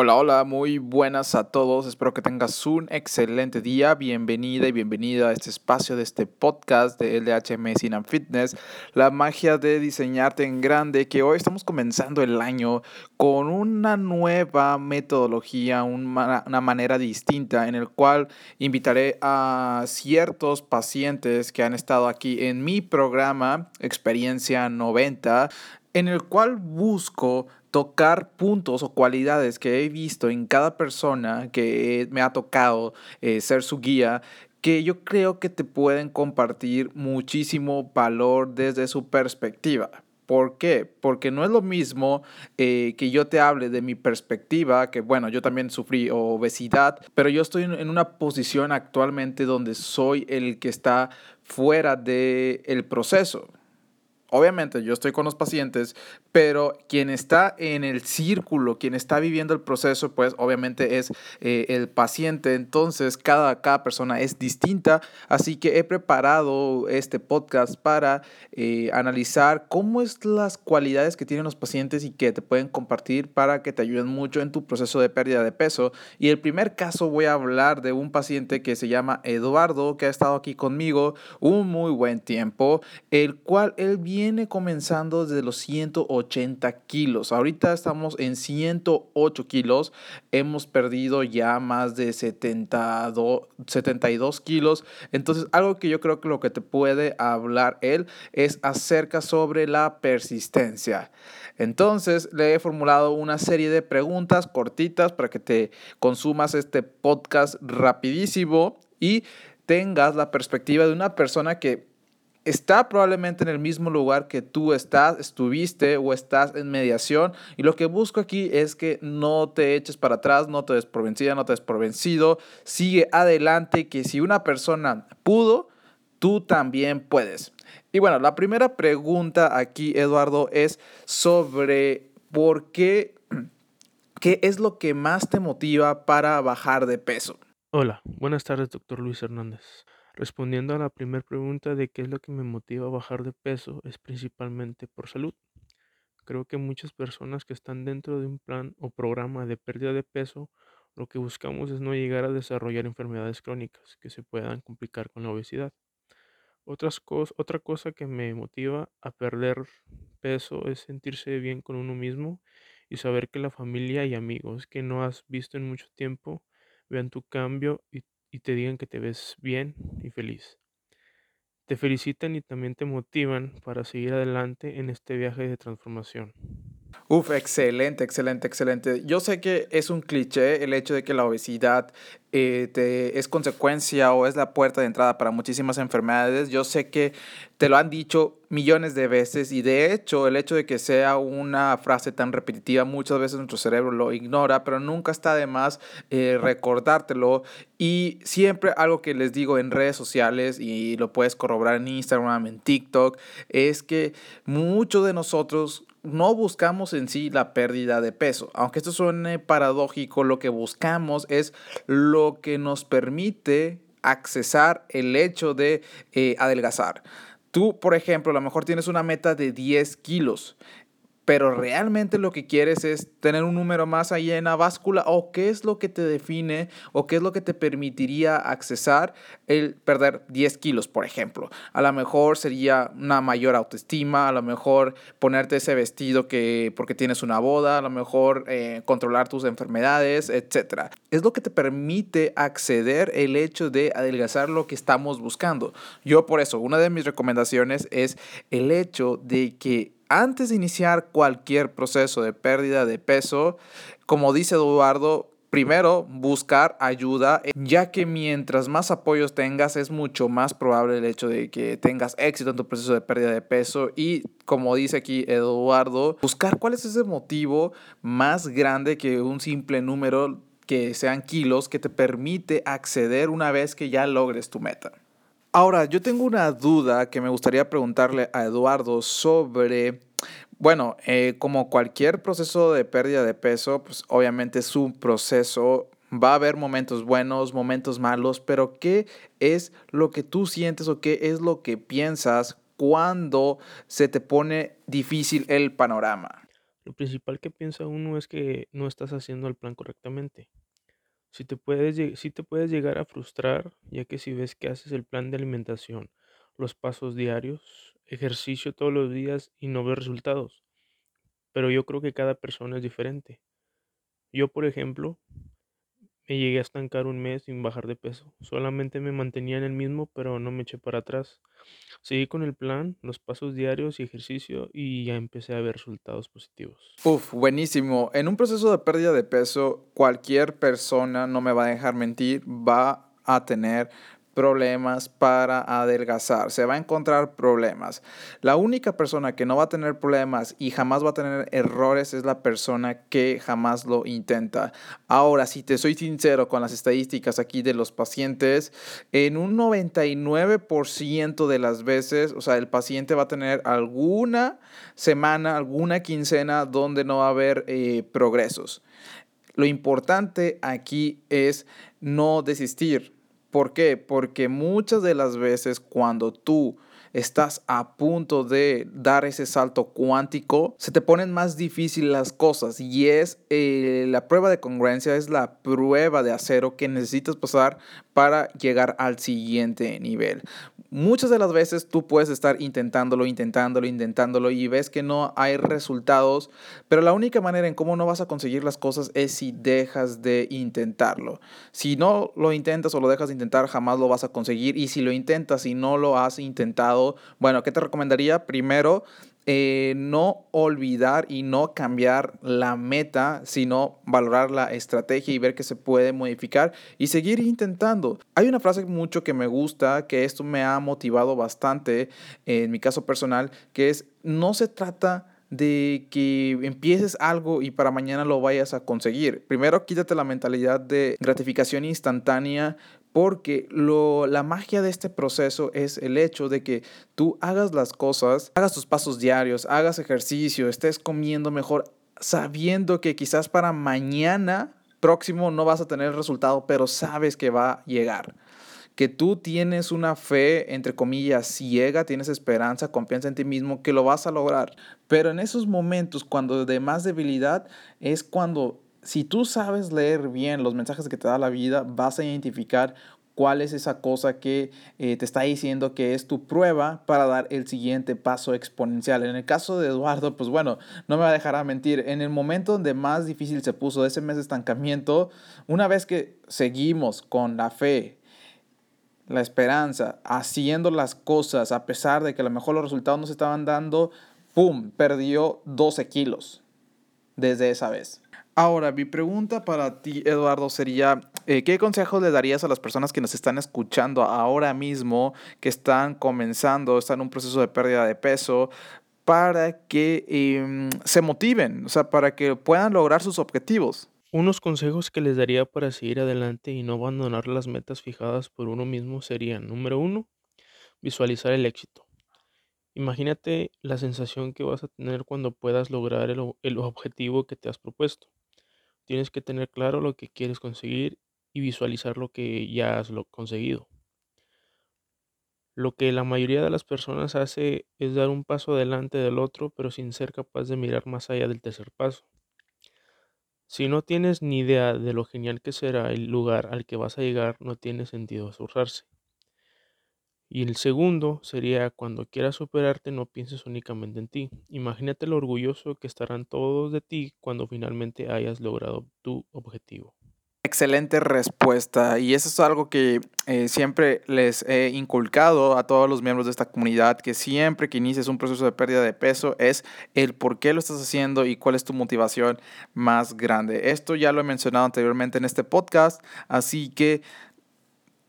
Hola, hola, muy buenas a todos. Espero que tengas un excelente día. Bienvenida y bienvenida a este espacio de este podcast de LHM Medicine and Fitness, la magia de diseñarte en grande, que hoy estamos comenzando el año con una nueva metodología, una manera distinta en el cual invitaré a ciertos pacientes que han estado aquí en mi programa Experiencia 90 en el cual busco tocar puntos o cualidades que he visto en cada persona que me ha tocado eh, ser su guía que yo creo que te pueden compartir muchísimo valor desde su perspectiva. ¿Por qué? Porque no es lo mismo eh, que yo te hable de mi perspectiva, que bueno, yo también sufrí obesidad, pero yo estoy en una posición actualmente donde soy el que está fuera del el proceso. Obviamente yo estoy con los pacientes, pero quien está en el círculo, quien está viviendo el proceso, pues obviamente es eh, el paciente. Entonces cada, cada persona es distinta, así que he preparado este podcast para eh, analizar cómo es las cualidades que tienen los pacientes y que te pueden compartir para que te ayuden mucho en tu proceso de pérdida de peso. Y el primer caso voy a hablar de un paciente que se llama Eduardo, que ha estado aquí conmigo un muy buen tiempo, el cual él viene comenzando desde los 180 kilos. Ahorita estamos en 108 kilos. Hemos perdido ya más de 72, 72 kilos. Entonces, algo que yo creo que lo que te puede hablar él es acerca sobre la persistencia. Entonces, le he formulado una serie de preguntas cortitas para que te consumas este podcast rapidísimo y tengas la perspectiva de una persona que está probablemente en el mismo lugar que tú estás, estuviste o estás en mediación. Y lo que busco aquí es que no te eches para atrás, no te des por vencida, no te des por vencido. Sigue adelante, que si una persona pudo, tú también puedes. Y bueno, la primera pregunta aquí, Eduardo, es sobre por qué, qué es lo que más te motiva para bajar de peso. Hola, buenas tardes, doctor Luis Hernández. Respondiendo a la primera pregunta de qué es lo que me motiva a bajar de peso, es principalmente por salud. Creo que muchas personas que están dentro de un plan o programa de pérdida de peso, lo que buscamos es no llegar a desarrollar enfermedades crónicas que se puedan complicar con la obesidad. Otra cosa que me motiva a perder peso es sentirse bien con uno mismo y saber que la familia y amigos que no has visto en mucho tiempo vean tu cambio y y te digan que te ves bien y feliz. Te felicitan y también te motivan para seguir adelante en este viaje de transformación. Uf, excelente, excelente, excelente. Yo sé que es un cliché el hecho de que la obesidad eh, te, es consecuencia o es la puerta de entrada para muchísimas enfermedades. Yo sé que te lo han dicho millones de veces y de hecho el hecho de que sea una frase tan repetitiva muchas veces nuestro cerebro lo ignora, pero nunca está de más eh, recordártelo y siempre algo que les digo en redes sociales y lo puedes corroborar en Instagram, en TikTok, es que muchos de nosotros no buscamos en sí la pérdida de peso. Aunque esto suene paradójico, lo que buscamos es lo que nos permite accesar el hecho de eh, adelgazar. Tú, por ejemplo, a lo mejor tienes una meta de 10 kilos pero realmente lo que quieres es tener un número más ahí en la báscula o qué es lo que te define o qué es lo que te permitiría accesar el perder 10 kilos, por ejemplo. A lo mejor sería una mayor autoestima, a lo mejor ponerte ese vestido que porque tienes una boda, a lo mejor eh, controlar tus enfermedades, etc. Es lo que te permite acceder el hecho de adelgazar lo que estamos buscando. Yo por eso, una de mis recomendaciones es el hecho de que antes de iniciar cualquier proceso de pérdida de peso, como dice Eduardo, primero buscar ayuda, ya que mientras más apoyos tengas es mucho más probable el hecho de que tengas éxito en tu proceso de pérdida de peso y como dice aquí Eduardo, buscar cuál es ese motivo más grande que un simple número que sean kilos que te permite acceder una vez que ya logres tu meta. Ahora, yo tengo una duda que me gustaría preguntarle a Eduardo sobre, bueno, eh, como cualquier proceso de pérdida de peso, pues obviamente es un proceso, va a haber momentos buenos, momentos malos, pero ¿qué es lo que tú sientes o qué es lo que piensas cuando se te pone difícil el panorama? Lo principal que piensa uno es que no estás haciendo el plan correctamente. Si te puedes, te puedes llegar a frustrar, ya que si ves que haces el plan de alimentación, los pasos diarios, ejercicio todos los días y no ves resultados. Pero yo creo que cada persona es diferente. Yo, por ejemplo, me llegué a estancar un mes sin bajar de peso. Solamente me mantenía en el mismo, pero no me eché para atrás. Seguí con el plan, los pasos diarios y ejercicio y ya empecé a ver resultados positivos. Uf, buenísimo. En un proceso de pérdida de peso, cualquier persona, no me va a dejar mentir, va a tener problemas para adelgazar, se va a encontrar problemas. La única persona que no va a tener problemas y jamás va a tener errores es la persona que jamás lo intenta. Ahora, si te soy sincero con las estadísticas aquí de los pacientes, en un 99% de las veces, o sea, el paciente va a tener alguna semana, alguna quincena donde no va a haber eh, progresos. Lo importante aquí es no desistir ¿Por qué? Porque muchas de las veces cuando tú estás a punto de dar ese salto cuántico, se te ponen más difíciles las cosas y es eh, la prueba de congruencia, es la prueba de acero que necesitas pasar para llegar al siguiente nivel. Muchas de las veces tú puedes estar intentándolo, intentándolo, intentándolo y ves que no hay resultados, pero la única manera en cómo no vas a conseguir las cosas es si dejas de intentarlo. Si no lo intentas o lo dejas de intentar, jamás lo vas a conseguir y si lo intentas y no lo has intentado, bueno, ¿qué te recomendaría? Primero, eh, no olvidar y no cambiar la meta, sino valorar la estrategia y ver que se puede modificar y seguir intentando. Hay una frase mucho que me gusta, que esto me ha motivado bastante en mi caso personal, que es, no se trata de que empieces algo y para mañana lo vayas a conseguir. Primero quítate la mentalidad de gratificación instantánea porque lo, la magia de este proceso es el hecho de que tú hagas las cosas, hagas tus pasos diarios, hagas ejercicio, estés comiendo mejor, sabiendo que quizás para mañana próximo no vas a tener el resultado, pero sabes que va a llegar. Que tú tienes una fe, entre comillas, ciega, tienes esperanza, confianza en ti mismo, que lo vas a lograr. Pero en esos momentos, cuando de más debilidad, es cuando si tú sabes leer bien los mensajes que te da la vida, vas a identificar cuál es esa cosa que eh, te está diciendo que es tu prueba para dar el siguiente paso exponencial. En el caso de Eduardo, pues bueno, no me va a dejar a mentir, en el momento donde más difícil se puso ese mes de estancamiento, una vez que seguimos con la fe, la esperanza, haciendo las cosas a pesar de que a lo mejor los resultados no se estaban dando, ¡pum!, perdió 12 kilos desde esa vez. Ahora, mi pregunta para ti, Eduardo, sería, eh, ¿qué consejos le darías a las personas que nos están escuchando ahora mismo, que están comenzando, están en un proceso de pérdida de peso, para que em, se motiven, o sea, para que puedan lograr sus objetivos? Unos consejos que les daría para seguir adelante y no abandonar las metas fijadas por uno mismo serían, número uno, visualizar el éxito. Imagínate la sensación que vas a tener cuando puedas lograr el objetivo que te has propuesto. Tienes que tener claro lo que quieres conseguir y visualizar lo que ya has conseguido. Lo que la mayoría de las personas hace es dar un paso adelante del otro, pero sin ser capaz de mirar más allá del tercer paso. Si no tienes ni idea de lo genial que será el lugar al que vas a llegar, no tiene sentido esforzarse. Y el segundo sería cuando quieras superarte no pienses únicamente en ti. Imagínate lo orgulloso que estarán todos de ti cuando finalmente hayas logrado tu objetivo. Excelente respuesta y eso es algo que eh, siempre les he inculcado a todos los miembros de esta comunidad, que siempre que inicies un proceso de pérdida de peso es el por qué lo estás haciendo y cuál es tu motivación más grande. Esto ya lo he mencionado anteriormente en este podcast, así que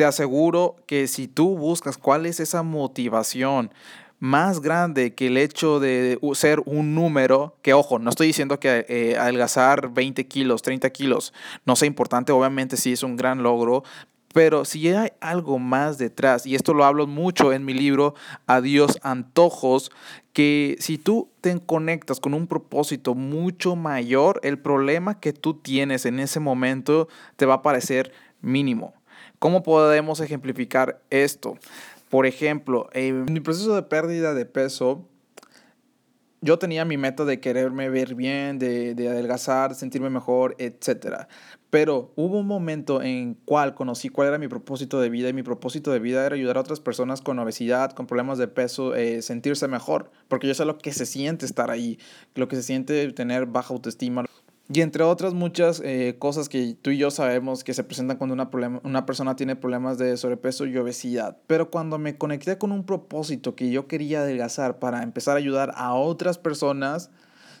te aseguro que si tú buscas cuál es esa motivación más grande que el hecho de ser un número, que ojo, no estoy diciendo que eh, adelgazar 20 kilos, 30 kilos no sea importante, obviamente sí es un gran logro, pero si hay algo más detrás, y esto lo hablo mucho en mi libro Adiós Antojos, que si tú te conectas con un propósito mucho mayor, el problema que tú tienes en ese momento te va a parecer mínimo. ¿Cómo podemos ejemplificar esto? Por ejemplo, en mi proceso de pérdida de peso, yo tenía mi meta de quererme ver bien, de, de adelgazar, sentirme mejor, etc. Pero hubo un momento en cual conocí cuál era mi propósito de vida y mi propósito de vida era ayudar a otras personas con obesidad, con problemas de peso, eh, sentirse mejor, porque yo sé lo que se siente estar ahí, lo que se siente tener baja autoestima. Y entre otras muchas eh, cosas que tú y yo sabemos que se presentan cuando una, problema, una persona tiene problemas de sobrepeso y obesidad. Pero cuando me conecté con un propósito que yo quería adelgazar para empezar a ayudar a otras personas,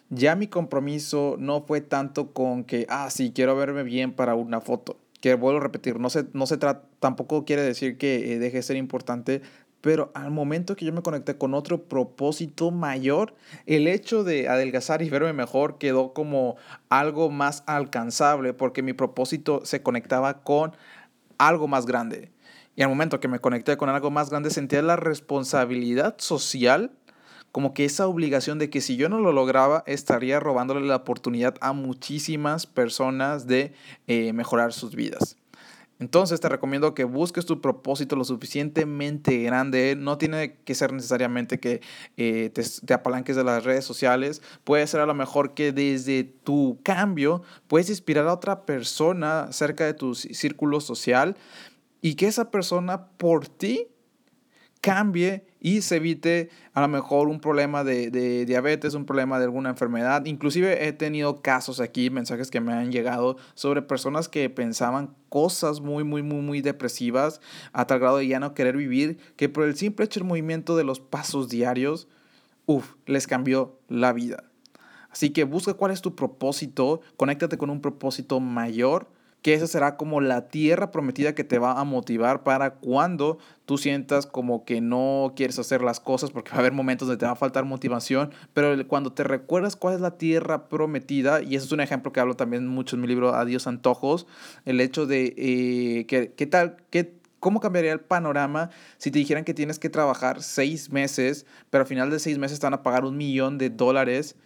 ya mi compromiso no fue tanto con que, ah, sí, quiero verme bien para una foto. Que vuelvo a repetir, no se, no se trata, tampoco quiere decir que eh, deje de ser importante, pero al momento que yo me conecté con otro propósito mayor, el hecho de adelgazar y verme mejor quedó como algo más alcanzable porque mi propósito se conectaba con algo más grande. Y al momento que me conecté con algo más grande sentía la responsabilidad social, como que esa obligación de que si yo no lo lograba estaría robándole la oportunidad a muchísimas personas de eh, mejorar sus vidas. Entonces te recomiendo que busques tu propósito lo suficientemente grande. No tiene que ser necesariamente que eh, te, apalanques de las redes sociales. Puede ser a lo mejor que desde tu cambio puedes inspirar a otra persona cerca de tu círculo social y que esa persona por ti cambie y se evite a lo mejor un problema de, de, diabetes, un problema de alguna enfermedad. Inclusive he tenido casos aquí, mensajes que me han llegado sobre personas que pensaban cosas muy, muy, muy, muy depresivas a tal grado de ya no querer vivir, que por el simple hecho del movimiento de los pasos diarios, uff, les cambió la vida. Así que busca cuál es tu propósito, conéctate con un propósito mayor que esa será como la tierra prometida que te va a motivar para cuando tú sientas como que no quieres hacer las cosas, porque va a haber momentos donde te va a faltar motivación, pero cuando te recuerdas cuál es la tierra prometida, y eso es un ejemplo que hablo también mucho en mi libro Adiós Antojos, el hecho de eh, que, qué tal, qué ¿Cómo cambiaría el panorama si te dijeran que tienes que trabajar seis meses, pero al final de seis meses te van a pagar un millón de dólares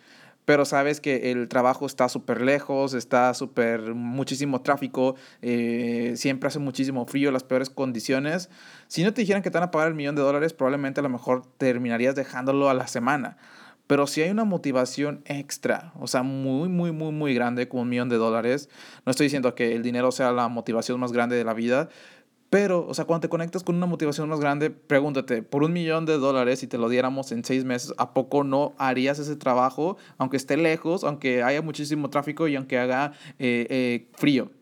pero sabes que el trabajo está súper lejos, está súper muchísimo tráfico, eh, siempre hace muchísimo frío, las peores condiciones. Si no te dijeran que te van a pagar el millón de dólares, probablemente a lo mejor terminarías dejándolo a la semana. Pero si hay una motivación extra, o sea, muy, muy, muy, muy grande, como un millón de dólares, no estoy diciendo que el dinero sea la motivación más grande de la vida, pero, o sea, cuando te conectas con una motivación más grande, pregúntate, por un millón de dólares, si te lo diéramos en seis meses, ¿a poco no harías ese trabajo, aunque esté lejos, aunque haya muchísimo tráfico y aunque haga eh, eh, frío?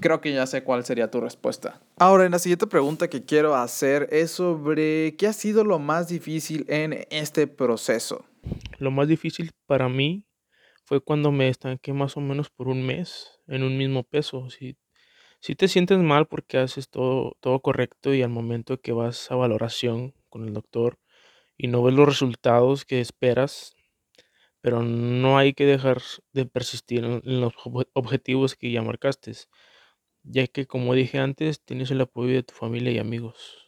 Creo que ya sé cuál sería tu respuesta. Ahora, en la siguiente pregunta que quiero hacer es sobre qué ha sido lo más difícil en este proceso. Lo más difícil para mí fue cuando me estanqué más o menos por un mes en un mismo peso. Si si te sientes mal porque haces todo, todo correcto y al momento que vas a valoración con el doctor y no ves los resultados que esperas, pero no hay que dejar de persistir en, los objetivos que ya marcaste, ya que como dije antes, tienes el apoyo de tu familia y amigos.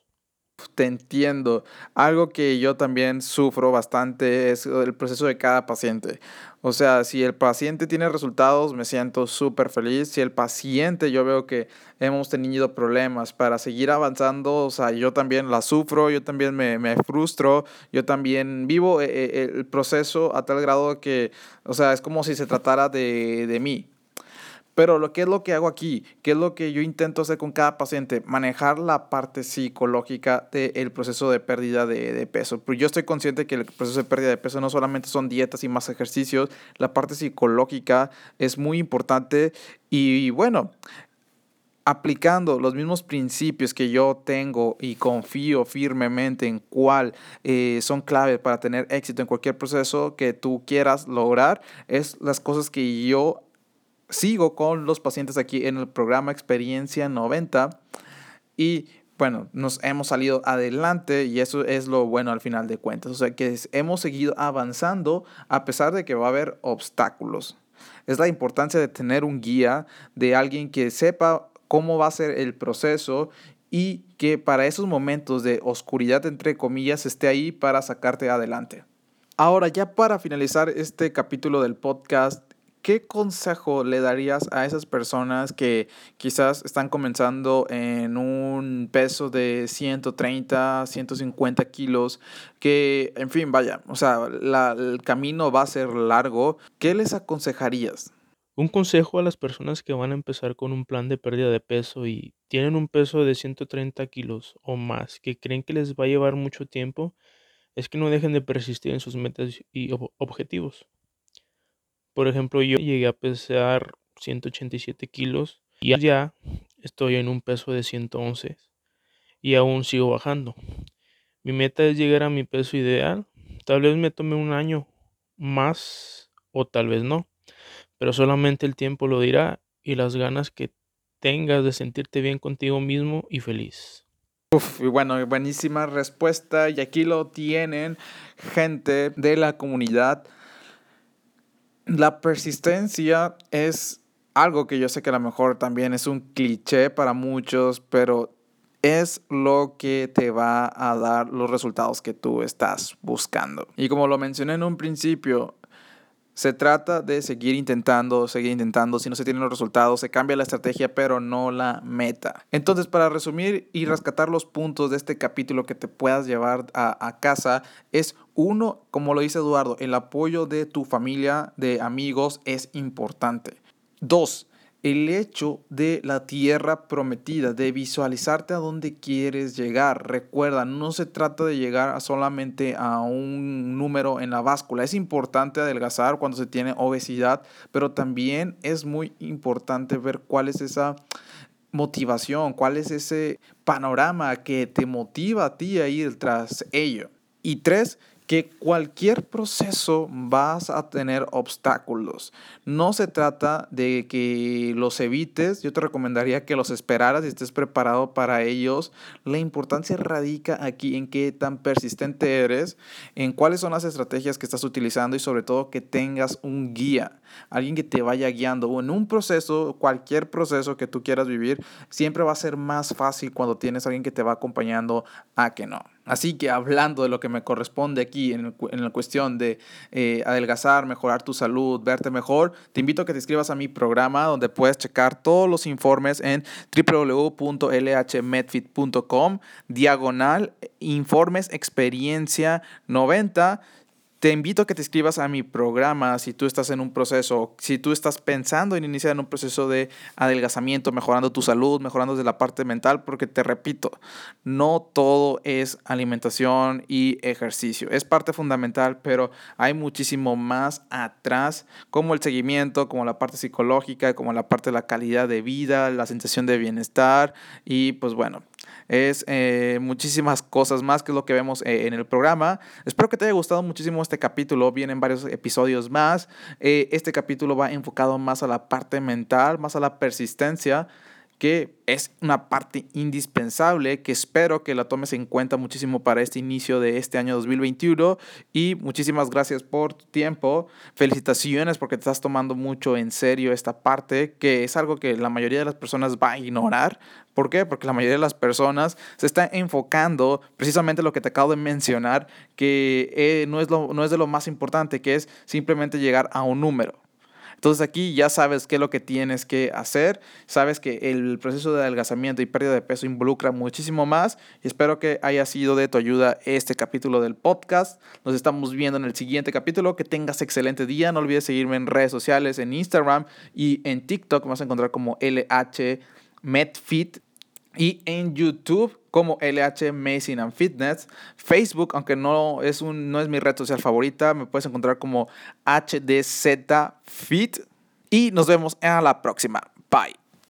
Te entiendo. Algo que yo también sufro bastante es el proceso de cada paciente. O sea, si el paciente tiene resultados, me siento súper feliz. Si el paciente yo veo que hemos tenido problemas para seguir avanzando, o sea, yo también la sufro, yo también me, me frustro, yo también vivo eh, eh, el proceso a tal grado que, o sea, es como si se tratara de, de mí. Pero lo que es lo que hago aquí, qué es lo que yo intento hacer con cada paciente, manejar la parte psicológica del proceso de pérdida de, peso. Pero yo estoy consciente que el proceso de pérdida de peso no solamente son dietas y más ejercicios, la parte psicológica es muy importante. Y bueno, aplicando los mismos principios que yo tengo y confío firmemente en cuál eh, son claves para tener éxito en cualquier proceso que tú quieras lograr, es las cosas que yo sigo con los pacientes aquí en el programa Experiencia 90 y bueno, nos hemos salido adelante y eso es lo bueno al final de cuentas. O sea que hemos seguido avanzando a pesar de que va a haber obstáculos. Es la importancia de tener un guía, de alguien que sepa cómo va a ser el proceso y que para esos momentos de oscuridad, entre comillas, esté ahí para sacarte adelante. Ahora, ya para finalizar este capítulo del podcast, ¿qué consejo le darías a esas personas que quizás están comenzando en un peso de 130, 150 kilos? Que, en fin, vaya, o sea, el camino va a ser largo. ¿Qué les aconsejarías? Un consejo a las personas que van a empezar con un plan de pérdida de peso y tienen un peso de 130 kilos o más, que creen que les va a llevar mucho tiempo, es que no dejen de persistir en sus metas y objetivos. Por ejemplo, yo llegué a pesar 187 kilos y ya estoy en un peso de 111 y aún sigo bajando. Mi meta es llegar a mi peso ideal. Tal vez me tome un año más o tal vez no, pero solamente el tiempo lo dirá y las ganas que tengas de sentirte bien contigo mismo y feliz. Uf, y bueno, buenísima respuesta. Y aquí lo tienen, gente de la comunidad la persistencia es algo que yo sé que a lo mejor también es un cliché para muchos, pero es lo que te va a dar los resultados que tú estás buscando. Y como lo mencioné en un principio, se trata de seguir intentando, seguir intentando. Si no se tienen los resultados, se cambia la estrategia, pero no la meta. Entonces, para resumir y rescatar los puntos de este capítulo que te puedas llevar a, casa, es uno, como lo dice Eduardo, el apoyo de tu familia, de amigos, es importante. Dos, el hecho de la tierra prometida, de visualizarte a dónde quieres llegar. Recuerda, no se trata de llegar solamente a un número en la báscula. Es importante adelgazar cuando se tiene obesidad, pero también es muy importante ver cuál es esa motivación, cuál es ese panorama que te motiva a ti a ir tras ello. Y tres, que cualquier proceso vas a tener obstáculos. No se trata de que los evites, yo te recomendaría que los esperaras y estés preparado para ellos. La importancia radica aquí en qué tan persistente eres, en cuáles son las estrategias que estás utilizando y sobre todo que tengas un guía, alguien que te vaya guiando. O en un proceso, cualquier proceso que tú quieras vivir, siempre va a ser más fácil cuando tienes alguien que te va acompañando a que no. Así que hablando de lo que me corresponde aquí en, la cuestión de eh, adelgazar, mejorar tu salud, verte mejor, te invito a que te inscribas a mi programa donde puedes checar todos los informes en www.lhmedfit.com, diagonal, informes experiencia 90 te invito a que te escribas a mi programa si tú estás en un proceso, si tú estás pensando en iniciar un proceso de adelgazamiento, mejorando tu salud, mejorando desde la parte mental, porque te repito, no todo es alimentación y ejercicio. Es parte fundamental, pero hay muchísimo más atrás, como el seguimiento, como la parte psicológica, como la parte de la calidad de vida, la sensación de bienestar y pues bueno, es eh, muchísimas cosas más que es lo que vemos eh, en el programa. Espero que te haya gustado muchísimo este capítulo. Vienen varios episodios más. Eh, este capítulo va enfocado más a la parte mental, más a la persistencia que es una parte indispensable que espero que la tomes en cuenta muchísimo para este inicio de este año 2021 y muchísimas gracias por tu tiempo. Felicitaciones porque te estás tomando mucho en serio esta parte que es algo que la mayoría de las personas va a ignorar. ¿Por qué? Porque la mayoría de las personas se está enfocando precisamente lo que te acabo de mencionar, que eh, no, es lo, no es de lo más importante, que es simplemente llegar a un número. Entonces aquí ya sabes qué es lo que tienes que hacer, sabes que el proceso de adelgazamiento y pérdida de peso involucra muchísimo más. Y espero que haya sido de tu ayuda este capítulo del podcast. Nos estamos viendo en el siguiente capítulo, que tengas excelente día, no olvides seguirme en redes sociales, en Instagram y en TikTok, vas a encontrar como LH Medfit y en YouTube como LH Amazing and Fitness. Facebook, aunque no es, un, no es mi red social favorita, me puedes encontrar como HDZ Fit. Y nos vemos en la próxima. Bye.